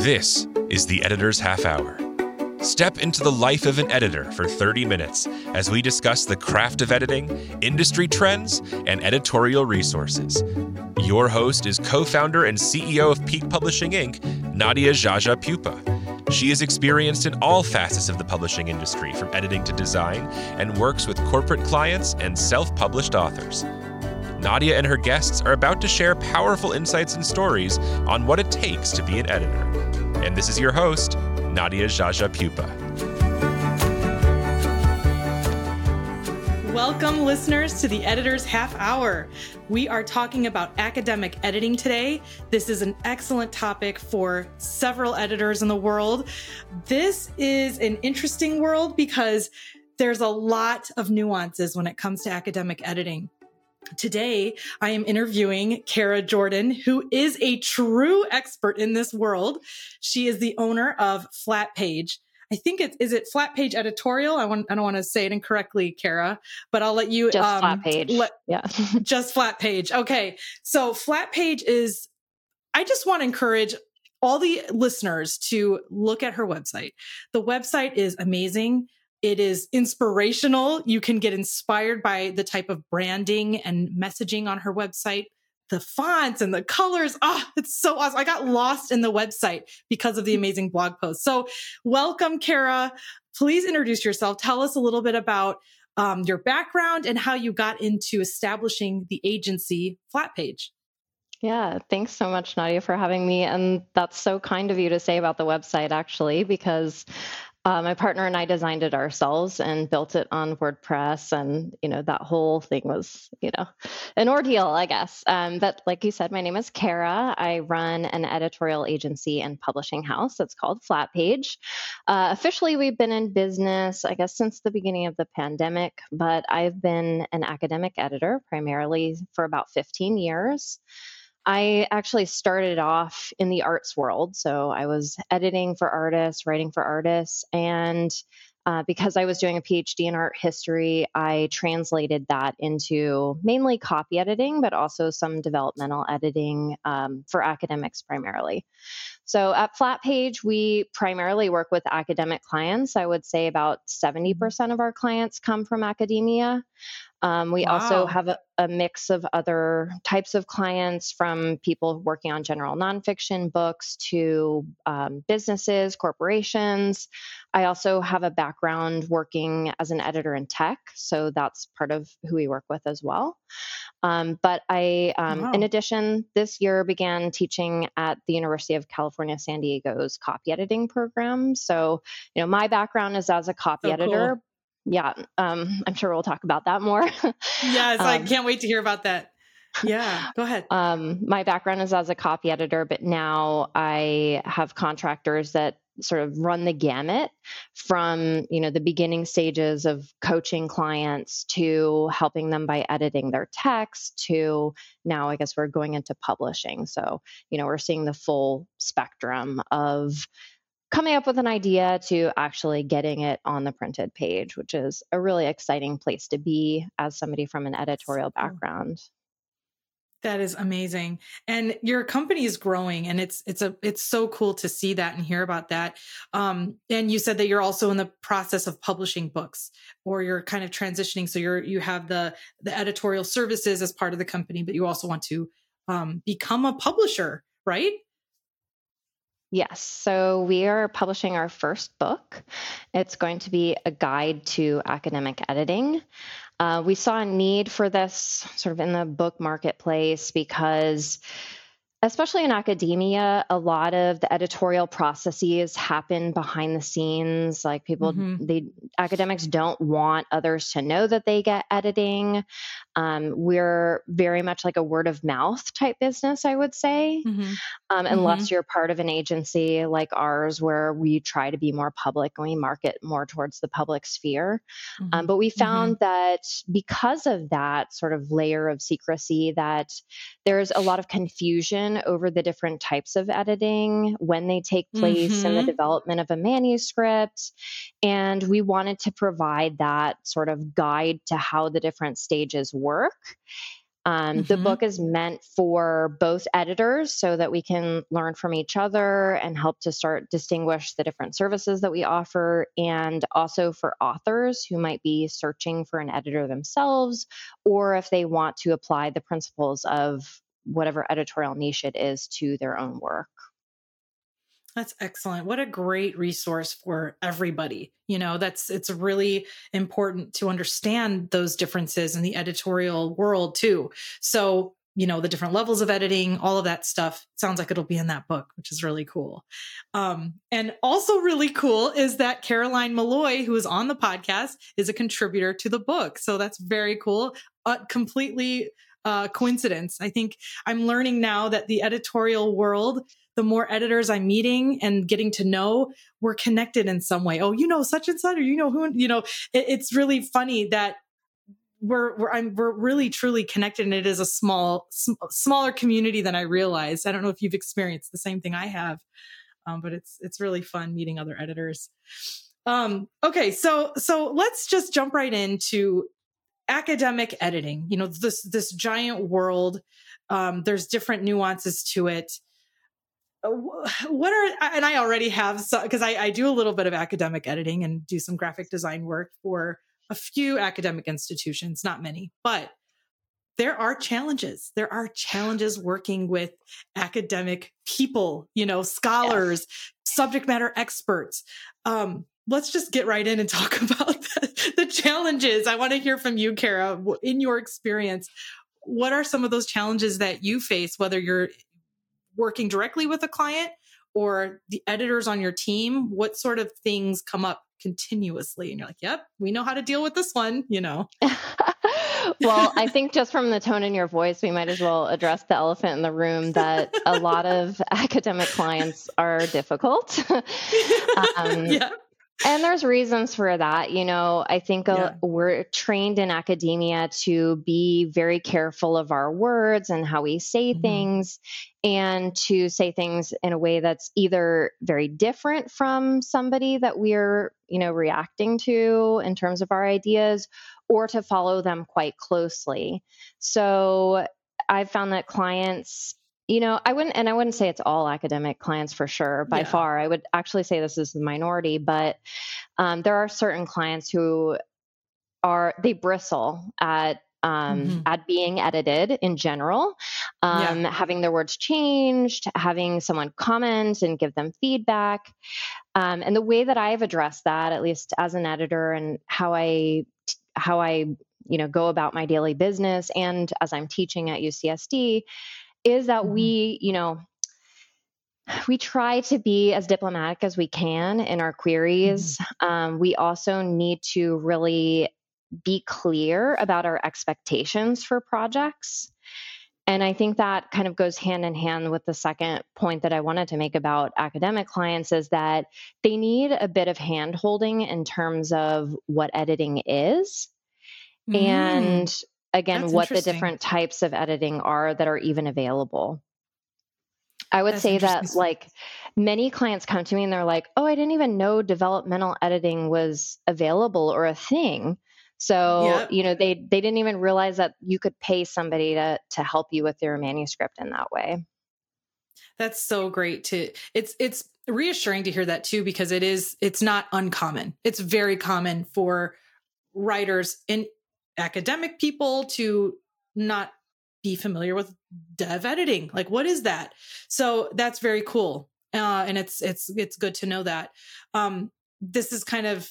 This is the Editor's Half Hour. Step into the life of an editor for 30 minutes as we discuss the craft of editing, industry trends, and editorial resources. Your host is co founder and CEO of Peak Publishing Inc., Nadia Geagea Pupa. She is experienced in all facets of the publishing industry, from editing to design, and works with corporate clients and self published authors. Nadia and her guests are about to share powerful insights and stories on what it takes to be an editor. And this is your host, Nadia Geagea Pupa. Welcome, listeners, to the Editor's Half Hour. We are talking about academic editing today. This is an excellent topic for several editors in the world. This is an interesting world because there's a lot of nuances when it comes to academic editing. Today, I am interviewing Cara Jordan, who is a true expert in this world. She is the owner of Flatpage. I think it's is it Flatpage Editorial. I want I don't want to say it incorrectly, Cara, but I'll let you just um, Flatpage. Let, yeah, just Flatpage. Okay, so Flatpage is. I just want to encourage all the listeners to look at her website. The website is amazing. It is inspirational. You can get inspired by the type of branding and messaging on her website. The fonts and the colors. Oh, it's so awesome. I got lost in the website because of the amazing blog post. So, welcome, Cara. Please introduce yourself. Tell us a little bit about um, your background and how you got into establishing the agency Flatpage. Yeah, thanks so much, Nadia, for having me. And that's so kind of you to say about the website, actually, because uh, my partner and I designed it ourselves and built it on WordPress, and you know that whole thing was you know an ordeal, I guess. Um, but like you said, my name is Cara. I run an editorial agency and publishing house. It's called Flatpage. Uh, officially, we've been in business, I guess, since the beginning of the pandemic. But I've been an academic editor primarily for about 15 years. I actually started off in the arts world. So I was editing for artists, writing for artists, and uh, because I was doing a PhD in art history, I translated that into mainly copy editing, but also some developmental editing um, for academics primarily. So at Flatpage, we primarily work with academic clients. I would say about 70% of our clients come from academia. Um, we wow. also have a, a, mix of other types of clients from people working on general nonfiction books to um, businesses, corporations. I also have a background working as an editor in tech, so that's part of who we work with as well. Um, but I, um, wow. in addition, this year began teaching at the University of California, San Diego's copy editing program. So, you know, my background is as a copy so editor. Cool yeah, um, I'm sure we'll talk about that more. yes, um, I can't wait to hear about that. Yeah, go ahead. Um, my background is as a copy editor, but now I have contractors that sort of run the gamut from you know the beginning stages of coaching clients to helping them by editing their text to now i guess we're going into publishing so you know we're seeing the full spectrum of coming up with an idea to actually getting it on the printed page, which is a really exciting place to be as somebody from an editorial background. That is amazing. And your company is growing and it's it's a it's so cool to see that and hear about that. Um and you said that you're also in the process of publishing books or you're kind of transitioning so you're you have the the editorial services as part of the company but you also want to um become a publisher, right? Yes. So we are publishing our first book. It's going to be a guide to academic editing. Uh, we saw a need for this sort of in the book marketplace because especially in academia, a lot of the editorial processes happen behind the scenes. Like people, mm-hmm. they academics don't want others to know that they get editing. Um, we're very much like a word of mouth type business, I would say, mm-hmm. um, unless mm-hmm. you're part of an agency like ours where we try to be more public and we market more towards the public sphere. Um, mm-hmm. but we mm-hmm. found that because of that sort of layer of secrecy, that there's a lot of confusion over the different types of editing when they take place in the mm-hmm. development of a manuscript. And we wanted to provide that sort of guide to how the different stages work. Um, mm-hmm. The book is meant for both editors so that we can learn from each other and help to start distinguish the different services that we offer, and also for authors who might be searching for an editor themselves, or if they want to apply the principles of whatever editorial niche it is to their own work. That's excellent. What a great resource for everybody. You know, that's it's really important to understand those differences in the editorial world too. So, you know, the different levels of editing, all of that stuff sounds like it'll be in that book, which is really cool. Um, and also really cool is that Caroline Malloy, who is on the podcast, is a contributor to the book. So that's very cool. Uh, completely uh, coincidence. I think I'm learning now that the editorial world the more editors I'm meeting and getting to know, we're connected in some way. Oh, you know, such and such, or you know who, you know, it, it's really funny that we're we're I'm, we're really truly connected, and it is a small sm- smaller community than I realized. I don't know if you've experienced the same thing I have, um, but it's it's really fun meeting other editors. Um, okay, so so let's just jump right into academic editing. You know, this this giant world. Um, there's different nuances to it. Uh, what are and i already have because I, I do a little bit of academic editing and do some graphic design work for a few academic institutions not many but there are challenges there are challenges working with academic people you know scholars yes. subject matter experts um, let's just get right in and talk about the, the challenges i want to hear from you kara in your experience what are some of those challenges that you face whether you're working directly with a client or the editors on your team? What sort of things come up continuously? And you're like, yep, we know how to deal with this one, you know? well, I think just from the tone in your voice, we might as well address the elephant in the room that a lot of academic clients are difficult. um, yeah. And there's reasons for that. You know, I think yeah. we're trained in academia to be very careful of our words and how we say mm-hmm. things and to say things in a way that's either very different from somebody that we're, you know, reacting to in terms of our ideas or to follow them quite closely. So I've found that clients you know, I wouldn't, and I wouldn't say it's all academic clients for sure, by yeah. far. I would actually say this is the minority, but um, there are certain clients who are, they bristle at um, mm-hmm. at being edited in general, um, yeah. having their words changed, having someone comment and give them feedback. Um, and the way that I've addressed that, at least as an editor, and how I how I you know go about my daily business, and as I'm teaching at UCSD, is that mm-hmm. we, you know, we try to be as diplomatic as we can in our queries. Mm-hmm. Um, we also need to really be clear about our expectations for projects. And I think that kind of goes hand in hand with the second point that I wanted to make about academic clients is that they need a bit of hand holding in terms of what editing is. Mm. And again That's what the different types of editing are that are even available. I would That's say that like many clients come to me and they're like, "Oh, I didn't even know developmental editing was available or a thing." So, yep. you know, they they didn't even realize that you could pay somebody to to help you with your manuscript in that way. That's so great to it's it's reassuring to hear that too because it is it's not uncommon. It's very common for writers in academic people to not be familiar with dev editing. Like, what is that? So that's very cool, uh, and it's it's it's good to know that. Um, this is kind of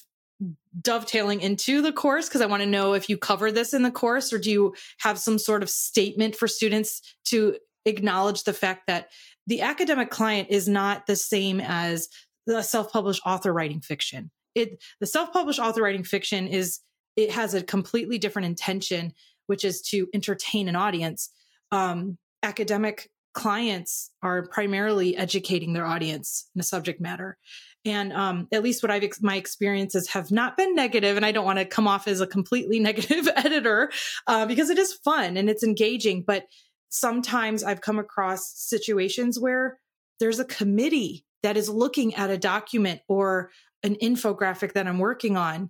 dovetailing into the course because I want to know if you cover this in the course or do you have some sort of statement for students to acknowledge the fact that the academic client is not the same as the self-published author writing fiction. It the self-published author writing fiction is it has a completely different intention, which is to entertain an audience. Um, academic clients are primarily educating their audience in a subject matter. And um, at least what I've ex- my experiences have not been negative, and I don't want to come off as a completely negative editor uh, because it is fun and it's engaging. But sometimes I've come across situations where there's a committee that is looking at a document or an infographic that I'm working on,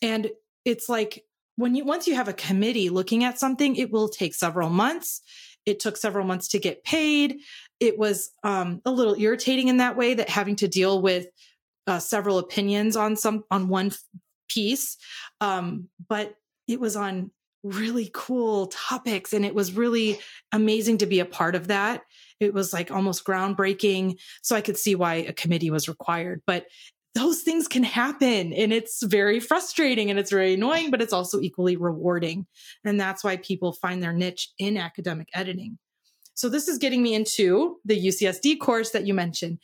and it's like when you once you have a committee looking at something, it will take several months. It took several months to get paid. It was um, a little irritating in that way that having to deal with uh, several opinions on some on one piece, um, but it was on really cool topics and it was really amazing to be a part of that. It was like almost groundbreaking. So I could see why a committee was required. But those things can happen and it's very frustrating and it's very annoying, but it's also equally rewarding. And that's why people find their niche in academic editing. So this is getting me into the UCSD course that you mentioned.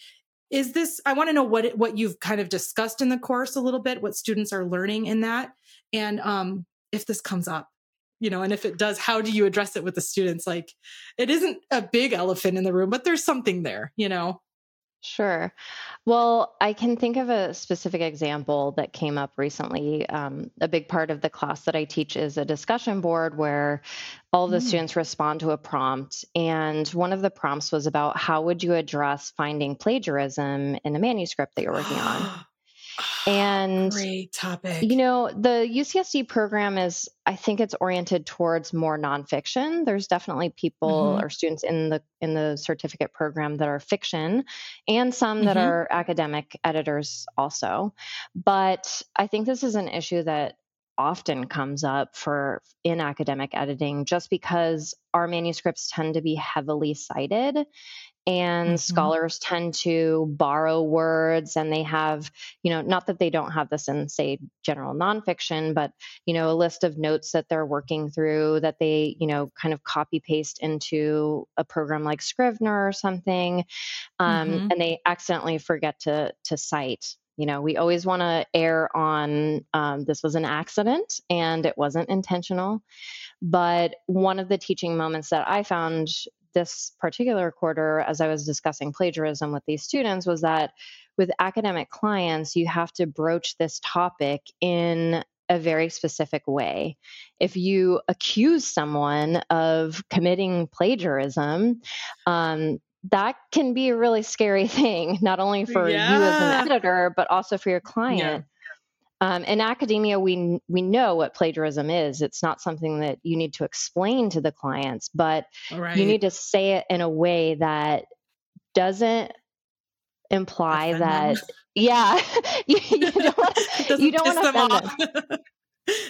Is this, I want to know what, what you've kind of discussed in the course a little bit, what students are learning in that. And um, if this comes up, you know, and if it does, how do you address it with the students? Like it isn't a big elephant in the room, but there's something there, you know? Sure. Well, I can think of a specific example that came up recently. Um, a big part of the class that I teach is a discussion board where all the mm. students respond to a prompt. And one of the prompts was about how would you address finding plagiarism in a manuscript that you're working on? And great topic. You know, the UCSD program is, I think it's oriented towards more nonfiction. There's definitely people mm-hmm. or students in the in the certificate program that are fiction and some mm-hmm. that are academic editors also. But I think this is an issue that often comes up for in academic editing just because our manuscripts tend to be heavily cited and mm-hmm. scholars tend to borrow words and they have you know not that they don't have this in say general nonfiction but you know a list of notes that they're working through that they you know kind of copy paste into a program like scrivener or something um, mm-hmm. and they accidentally forget to to cite you know we always want to err on um, this was an accident and it wasn't intentional but one of the teaching moments that i found this particular quarter, as I was discussing plagiarism with these students, was that with academic clients, you have to broach this topic in a very specific way. If you accuse someone of committing plagiarism, um, that can be a really scary thing, not only for yeah. you as an editor, but also for your client. Um, in academia, we we know what plagiarism is. It's not something that you need to explain to the clients, but right. you need to say it in a way that doesn't imply that. Them. Yeah, you, you, don't want you don't want to offend them.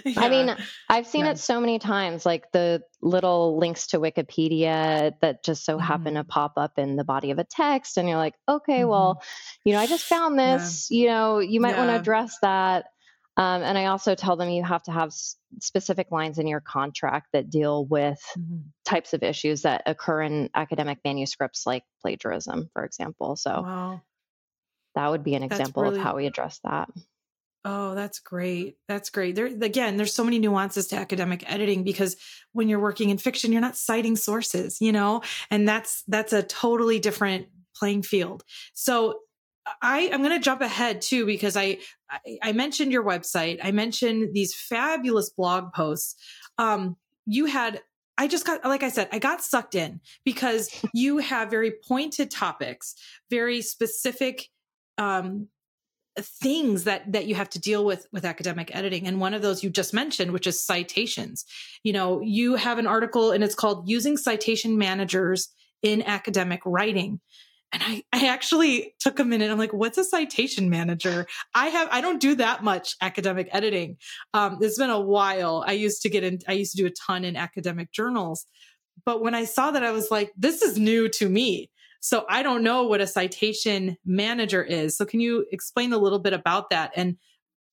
yeah. I mean, I've seen yeah. it so many times, like the little links to Wikipedia that just so mm-hmm. happen to pop up in the body of a text. And you're like, okay, mm-hmm. well, you know, I just found this, yeah. you know, you might want to address that. Um, and I also tell them you have to have s- specific lines in your contract that deal with mm-hmm. types of issues that occur in academic manuscripts, like plagiarism, for example. So wow. that would be an example really... of how we address that. Oh, that's great. That's great. There again, there's so many nuances to academic editing because when you're working in fiction, you're not citing sources, you know, and that's that's a totally different playing field. So I, I'm going to jump ahead too because I, I, I mentioned your website. I mentioned these fabulous blog posts. Um, you had I just got, like I said, I got sucked in because you have very pointed topics, very specific um, things that that you have to deal with with academic editing. And one of those you just mentioned, which is citations. You know, you have an article and it's called "Using Citation Managers in Academic Writing." And I, I actually took a minute. I'm like, what's a citation manager? I have, I don't do that much academic editing. Um, it's been a while. I used to get in, I used to do a ton in academic journals. But when I saw that, I was like, this is new to me. So I don't know what a citation manager is. So can you explain a little bit about that? And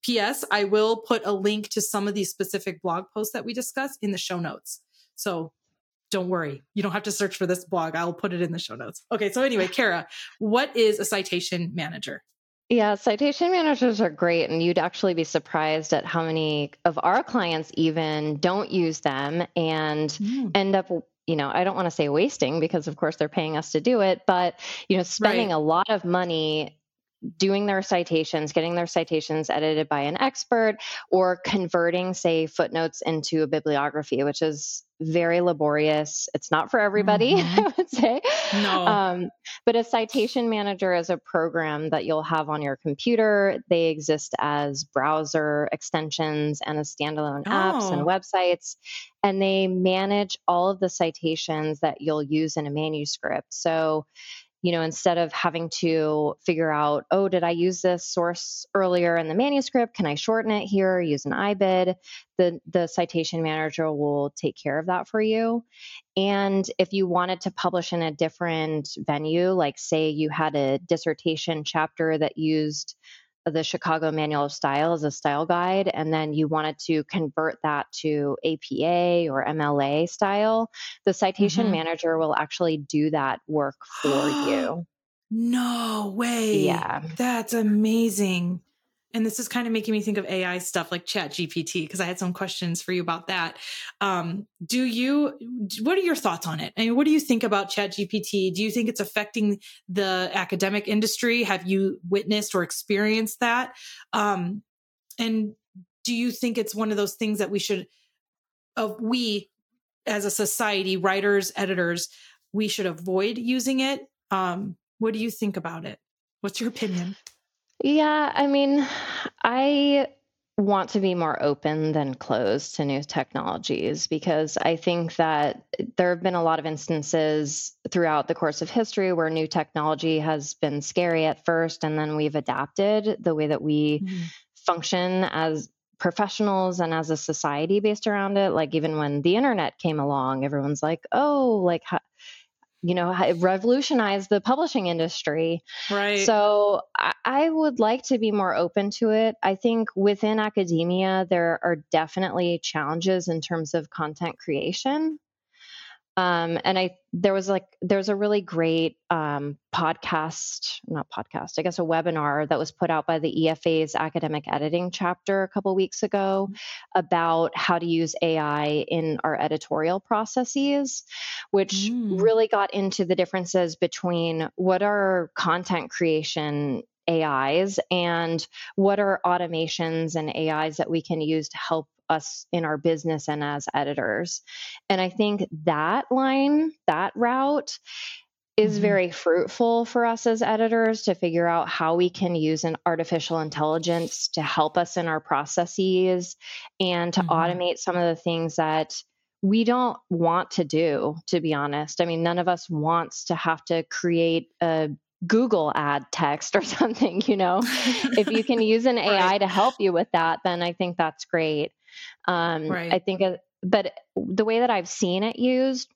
P.S. I will put a link to some of these specific blog posts that we discussed in the show notes. So don't worry. You don't have to search for this blog. I'll put it in the show notes. Okay. So anyway, Cara, what is a citation manager? Yeah, citation managers are great. And you'd actually be surprised at how many of our clients even don't use them and mm. end up you know, I don't want to say wasting because of course they're paying us to do it, but you know, spending right. a lot of money doing their citations, getting their citations edited by an expert, or converting, say, footnotes into a bibliography, which is very laborious. It's not for everybody, mm-hmm. I would say. No. Um, but a citation manager is a program that you'll have on your computer. They exist as browser extensions and as standalone oh. apps and oh. websites. And they manage all of the citations that you'll use in a manuscript. So you know, instead of having to figure out, oh, did I use this source earlier in the manuscript? Can I shorten it here? Use an IBID. The the citation manager will take care of that for you. And if you wanted to publish in a different venue, like say you had a dissertation chapter that used the Chicago Manual of Style as a style guide, and then you wanted to convert that to APA or MLA style, the citation mm-hmm. manager will actually do that work for you. No way. Yeah. That's amazing and this is kind of making me think of AI stuff like Chat GPT because I had some questions for you about that. Um, do you? What are your thoughts on it? I mean, what do you think about Chat GPT? Do you think it's affecting the academic industry? Have you witnessed or experienced that? Um, and do you think it's one of those things that we should, of we as a society, writers, editors, we should avoid using it? Um, what do you think about it? What's your opinion? Yeah, I mean, I want to be more open than closed to new technologies because I think that there have been a lot of instances throughout the course of history where new technology has been scary at first and then we've adapted the way that we mm-hmm. function as professionals and as a society based around it like even when the internet came along everyone's like oh like you know revolutionized the publishing industry. Right. So I, I, would like to be more open to it. I think within academia there are definitely challenges in terms of content creation um, and I there was like there's a really great um, podcast, not podcast, I guess a webinar that was put out by the EFA's academic editing chapter a couple weeks ago mm-hmm. about how to use AI in our editorial processes, which mm. really got into the differences between what are content creation AIs and what are automations and AIs that we can use to help us in our business and as editors. And I think that line, that route, is mm-hmm. very fruitful for us as editors to figure out how we can use an artificial intelligence to help us in our processes and to mm-hmm. automate some of the things that we don't want to do to be honest i mean none of us wants to have to create a google ad text or something you know if you can use an ai right. to help you with that then i think that's great um, right. I think, but the way that I've seen it used,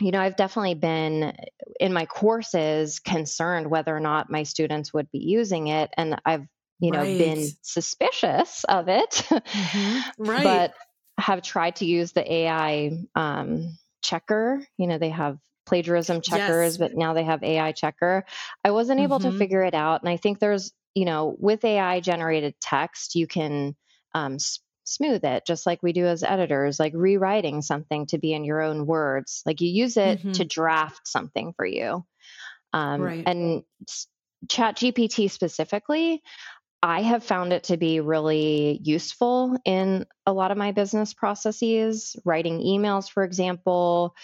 you know, I've definitely been in my courses concerned whether or not my students would be using it. And I've, you know, right. been suspicious of it, mm-hmm. right. but have tried to use the AI um, checker. You know, they have plagiarism checkers, yes. but now they have AI checker. I wasn't able mm-hmm. to figure it out. And I think there's, you know, with AI generated text, you can um, smooth it just like we do as editors like rewriting something to be in your own words like you use it mm-hmm. to draft something for you um, right. and chat gpt specifically i have found it to be really useful in a lot of my business processes writing emails for example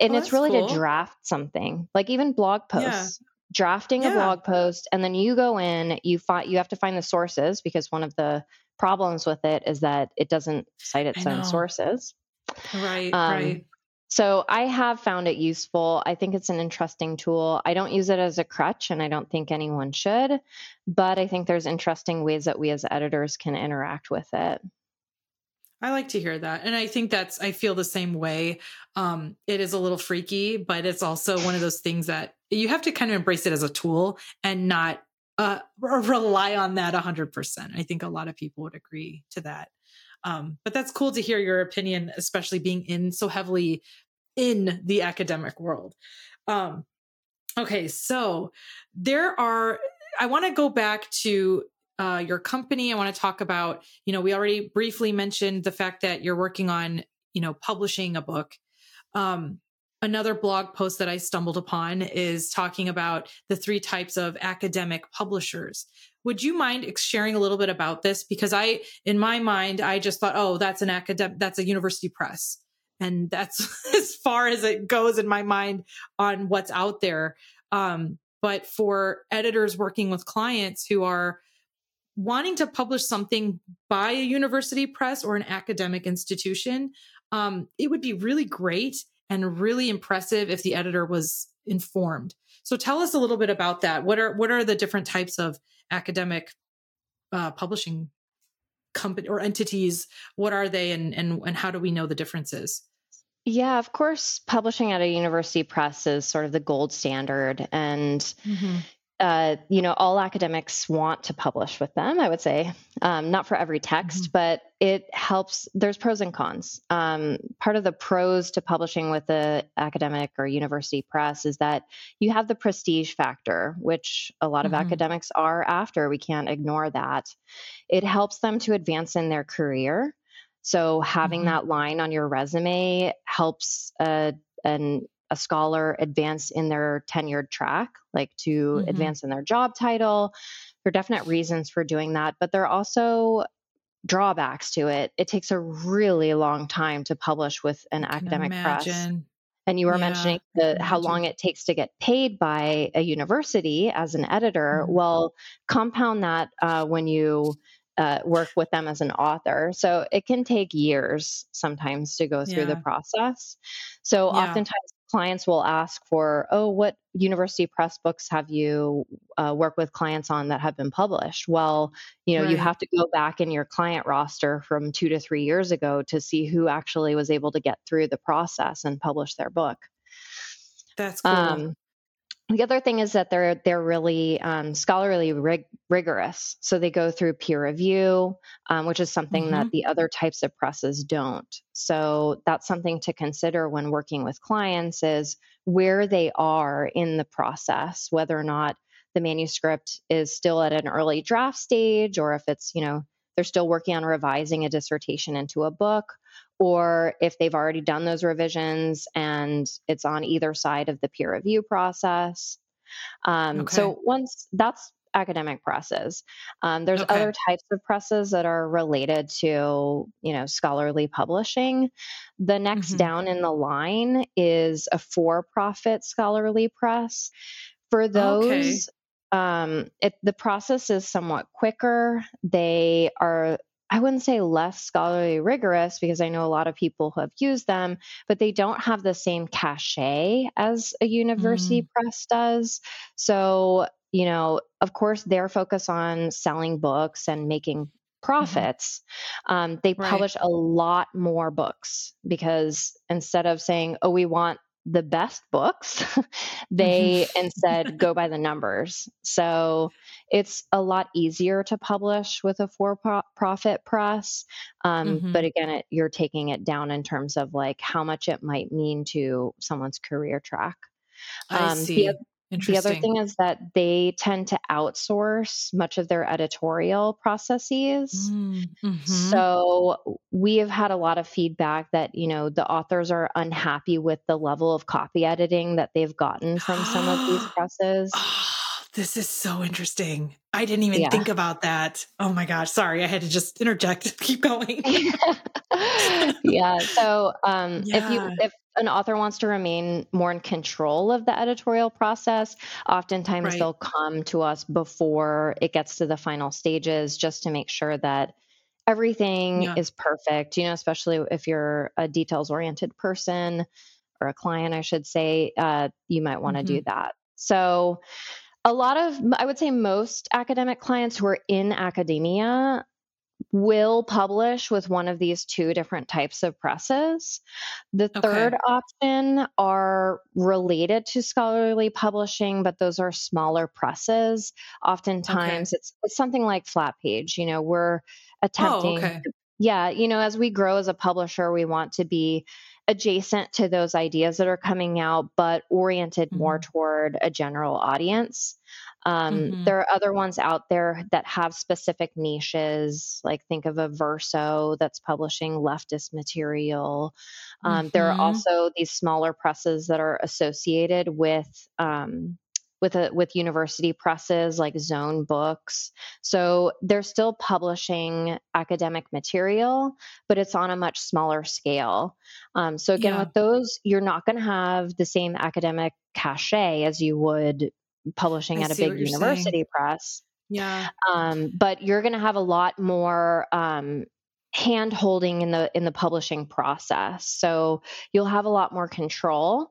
and oh, it's really cool. to draft something like even blog posts yeah drafting yeah. a blog post and then you go in you find you have to find the sources because one of the problems with it is that it doesn't cite its own sources. Right, um, right. So I have found it useful. I think it's an interesting tool. I don't use it as a crutch and I don't think anyone should, but I think there's interesting ways that we as editors can interact with it. I like to hear that. And I think that's, I feel the same way. Um, it is a little freaky, but it's also one of those things that you have to kind of embrace it as a tool and not uh, rely on that 100%. I think a lot of people would agree to that. Um, but that's cool to hear your opinion, especially being in so heavily in the academic world. Um, okay, so there are, I want to go back to uh, your company. I want to talk about, you know, we already briefly mentioned the fact that you're working on, you know, publishing a book. Um, another blog post that I stumbled upon is talking about the three types of academic publishers. Would you mind sharing a little bit about this? Because I, in my mind, I just thought, oh, that's an academic, that's a university press. And that's as far as it goes in my mind on what's out there. Um, but for editors working with clients who are wanting to publish something by a university press or an academic institution, um, it would be really great and really impressive if the editor was informed. So tell us a little bit about that. What are what are the different types of academic uh, publishing company or entities? What are they, and and and how do we know the differences? Yeah, of course, publishing at a university press is sort of the gold standard, and mm-hmm uh, you know, all academics want to publish with them, I would say. Um, not for every text, mm-hmm. but it helps. There's pros and cons. Um, part of the pros to publishing with the academic or university press is that you have the prestige factor, which a lot mm-hmm. of academics are after. We can't ignore that. It helps them to advance in their career. So having mm-hmm. that line on your resume helps uh, an a scholar advance in their tenured track, like to mm-hmm. advance in their job title. There are definite reasons for doing that, but there are also drawbacks to it. It takes a really long time to publish with an academic press. And you were yeah, mentioning the, how long it takes to get paid by a university as an editor. Mm-hmm. Well, compound that uh, when you uh, work with them as an author. So it can take years sometimes to go through yeah. the process. So yeah. oftentimes clients will ask for, oh, what university press books have you uh, worked with clients on that have been published? Well, you know, right. you have to go back in your client roster from two to three years ago to see who actually was able to get through the process and publish their book. That's cool. Um, the other thing is that they're they're really um, scholarly rig- rigorous, so they go through peer review, um, which is something mm-hmm. that the other types of presses don't. So that's something to consider when working with clients is where they are in the process, whether or not the manuscript is still at an early draft stage, or if it's you know they're still working on revising a dissertation into a book, or if they've already done those revisions and it's on either side of the peer review process. Um, okay. So once that's academic presses. Um, there's okay. other types of presses that are related to, you know, scholarly publishing. The next mm-hmm. down in the line is a for-profit scholarly press. For those, okay. um, it, the process is somewhat quicker. They are I wouldn't say less scholarly rigorous because I know a lot of people who have used them, but they don't have the same cachet as a university mm. press does. So, you know, of course, they're focused on selling books and making mm-hmm. profits. Mm-hmm. Um, they right. publish a lot more books because instead of saying, oh, we want the best books, they mm-hmm. instead go by the numbers. So it's a lot easier to publish with a for profit press. Um, mm-hmm. But again, it, you're taking it down in terms of like how much it might mean to someone's career track. Um, I see. The, the other thing is that they tend to outsource much of their editorial processes. Mm, mm-hmm. So we have had a lot of feedback that, you know, the authors are unhappy with the level of copy editing that they've gotten from some of these presses. this is so interesting. I didn't even yeah. think about that. Oh my gosh. Sorry. I had to just interject. Keep going. yeah. So um, yeah. if you, if an author wants to remain more in control of the editorial process, oftentimes right. they'll come to us before it gets to the final stages just to make sure that everything yeah. is perfect, you know, especially if you're a details oriented person or a client, I should say, uh, you might want to mm-hmm. do that. So, a lot of, I would say, most academic clients who are in academia will publish with one of these two different types of presses. The okay. third option are related to scholarly publishing, but those are smaller presses. Oftentimes, okay. it's, it's something like Flatpage. You know, we're oh, attempting. Oh, okay. Yeah, you know, as we grow as a publisher, we want to be adjacent to those ideas that are coming out, but oriented mm-hmm. more toward a general audience. Um, mm-hmm. There are other ones out there that have specific niches, like think of a Verso that's publishing leftist material. Um, mm-hmm. There are mm-hmm. also these smaller presses that are associated with um, with a with university presses like Zone Books. So they're still publishing academic material, but it's on a much smaller scale. Um, so again, yeah. with those, you're not going to have the same academic cachet as you would publishing I at a big university saying. press. Yeah. Um, but you're going to have a lot more um, hand holding in the in the publishing process. So you'll have a lot more control.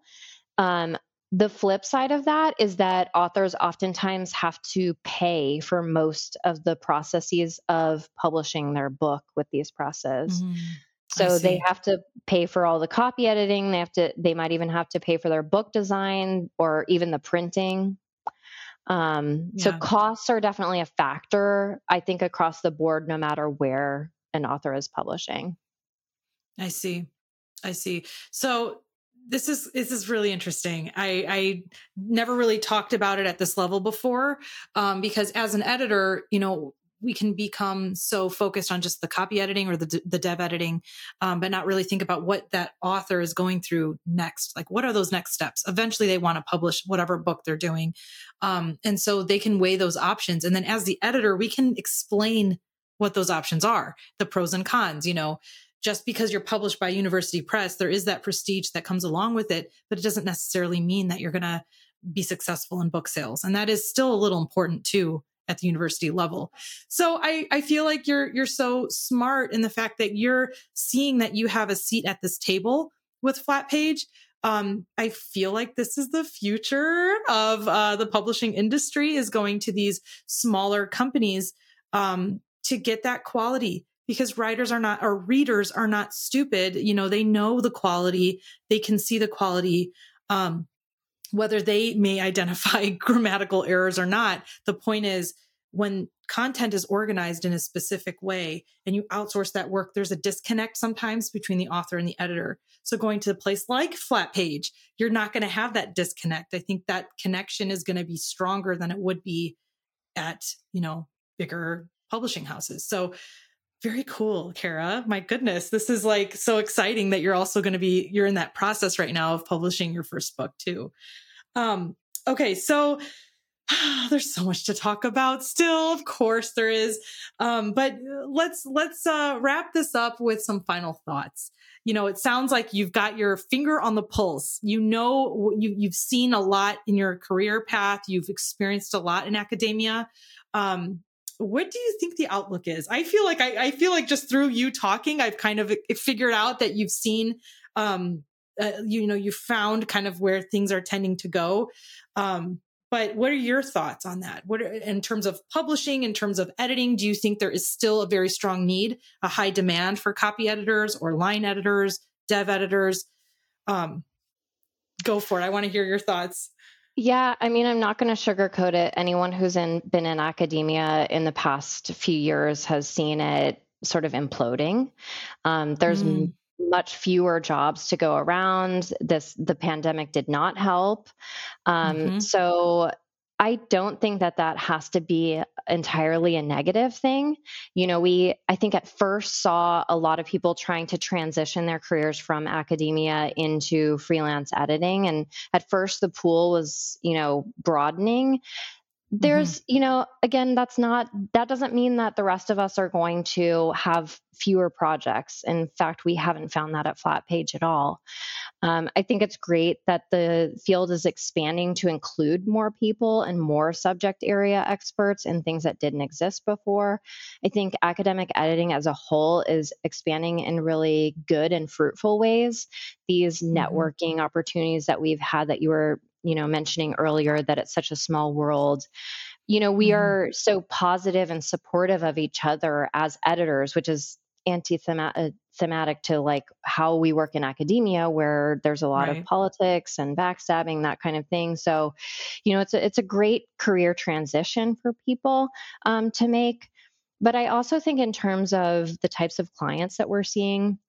Um, the flip side of that is that authors oftentimes have to pay for most of the processes of publishing their book with these presses. Mm, so they have to pay for all the copy editing, they have to they might even have to pay for their book design or even the printing. Um, yeah. So costs are definitely a factor, I think, across the board, no matter where an author is publishing. I see. I see. So this is this is really interesting. I, I never really talked about it at this level before, um, because as an editor, you know, we can become so focused on just the copy editing or the the dev editing, um, but not really think about what that author is going through next. Like, what are those next steps? Eventually, they want to publish whatever book they're doing, um, and so they can weigh those options. And then, as the editor, we can explain what those options are, the pros and cons. You know, just because you're published by university press, there is that prestige that comes along with it, but it doesn't necessarily mean that you're going to be successful in book sales. And that is still a little important too at the university level. So I, I feel like you're you're so smart in the fact that you're seeing that you have a seat at this table with Flatpage. Um, I feel like this is the future of uh, the publishing industry is going to these smaller companies um, to get that quality because writers are not or readers are not stupid you know they know the quality they can see the quality um, whether they may identify grammatical errors or not. The point is when content is organized in a specific way and you outsource that work there's a disconnect sometimes between the author and the editor. So going to a place like flat page you're not going to have that disconnect. I think that connection is going to be stronger than it would be at you know bigger publishing houses. So very cool, Cara. My goodness, this is like so exciting that you're also going to be you're in that process right now of publishing your first book too. Um, okay, so there's so much to talk about. Still of course there is. Um, but let's let's uh, wrap this up with some final thoughts. You know it sounds like you've got your finger on the pulse. You know you, you've seen a lot in your career path. You've experienced a lot in academia. Um, what do you think the outlook is? I feel like I, I, feel like just through you talking, I've kind of figured out that you've seen, um, uh, you know, you found kind of where things are tending to go. Um, but what are your thoughts on that? What are, in terms of publishing, in terms of editing? Do you think there is still a very strong need, a high demand for copy editors or line editors, dev editors? Um, go for it. I want to hear your thoughts. Yeah, I mean, I'm not going to sugarcoat it. Anyone who's in been in academia in the past few years has seen it sort of imploding. Um, there's mm. much fewer jobs to go around. This the pandemic did not help. Um, mm-hmm. So I don't think that that has to be entirely a negative thing. You know, we, I think at first saw a lot of people trying to transition their careers from academia into freelance editing. And at first the pool was, you know, broadening there's mm-hmm. you know again that's not that doesn't mean that the rest of us are going to have fewer projects in fact we haven't found that at flat page at all um, i think it's great that the field is expanding to include more people and more subject area experts and things that didn't exist before i think academic editing as a whole is expanding in really good and fruitful ways these mm-hmm. networking opportunities that we've had that you were you know mentioning earlier that it's such a small world you know we mm. are so positive and supportive of each other as editors which is anti-thematic uh, to like how we work in academia where there's a lot right. of politics and backstabbing that kind of thing so you know it's a, it's a great career transition for people um, to make but i also think in terms of the types of clients that we're seeing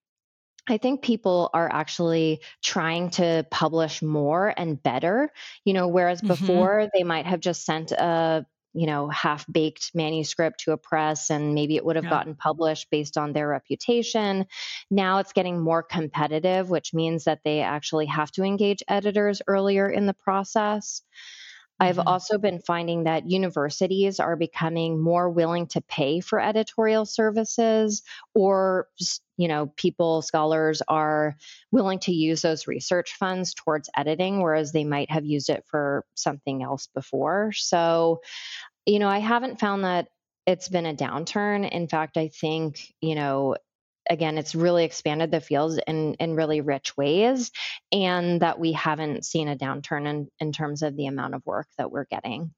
I think people are actually trying to publish more and better, you know, whereas mm-hmm. before they might have just sent a you know half baked manuscript to a press and maybe it would have yeah. gotten published based on their reputation now it's getting more competitive which means that they actually have to engage editors earlier in the process I've mm-hmm. also been finding that universities are becoming more willing to pay for editorial services, or, you know, people, scholars are willing to use those research funds towards editing, whereas they might have used it for something else before. So, you know, I haven't found that it's been a downturn. In fact, I think, you know, again, it's really expanded the field in, in really rich ways, and that we haven't seen a downturn in, in terms of the amount of work that we're getting.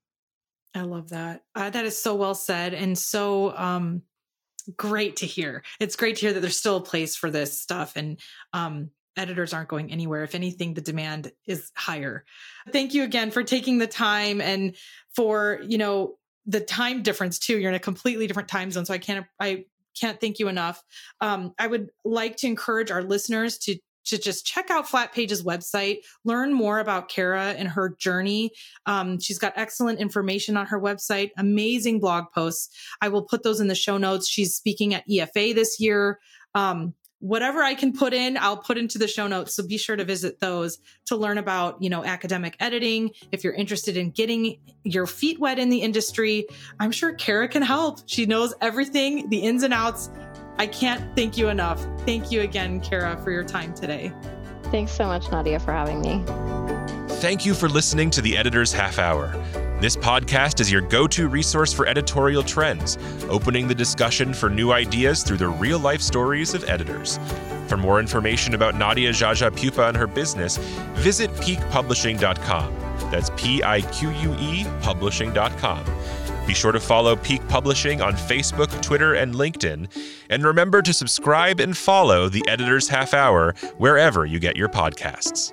I love that. Uh, that is so well said and so um, great to hear. It's great to hear that there's still a place for this stuff and um, editors aren't going anywhere. If anything, the demand is higher. Thank you again for taking the time and for, you know, the time difference too. You're in a completely different time zone. So I can't, I can't thank you enough. Um, I would like to encourage our listeners to to just check out Flatpage's website, learn more about Cara and her journey. Um, she's got excellent information on her website, amazing blog posts. I will put those in the show notes. She's speaking at EFA this year. Um, whatever I can put in, I'll put into the show notes. So be sure to visit those to learn about, you know, academic editing. If you're interested in getting your feet wet in the industry, I'm sure Cara can help. She knows everything, the ins and outs. I can't thank you enough. Thank you again, Cara, for your time today. Thanks so much, Nadia, for having me. Thank you for listening to the Editor's Half Hour. This podcast is your go to resource for editorial trends, opening the discussion for new ideas through the real life stories of editors. For more information about Nadia Geagea Pupa and her business, visit piquepublishing.com. That's P I Q U E publishing.com. Be sure to follow Pique Publishing on Facebook, Twitter, and LinkedIn. And remember to subscribe and follow the Editor's Half Hour wherever you get your podcasts.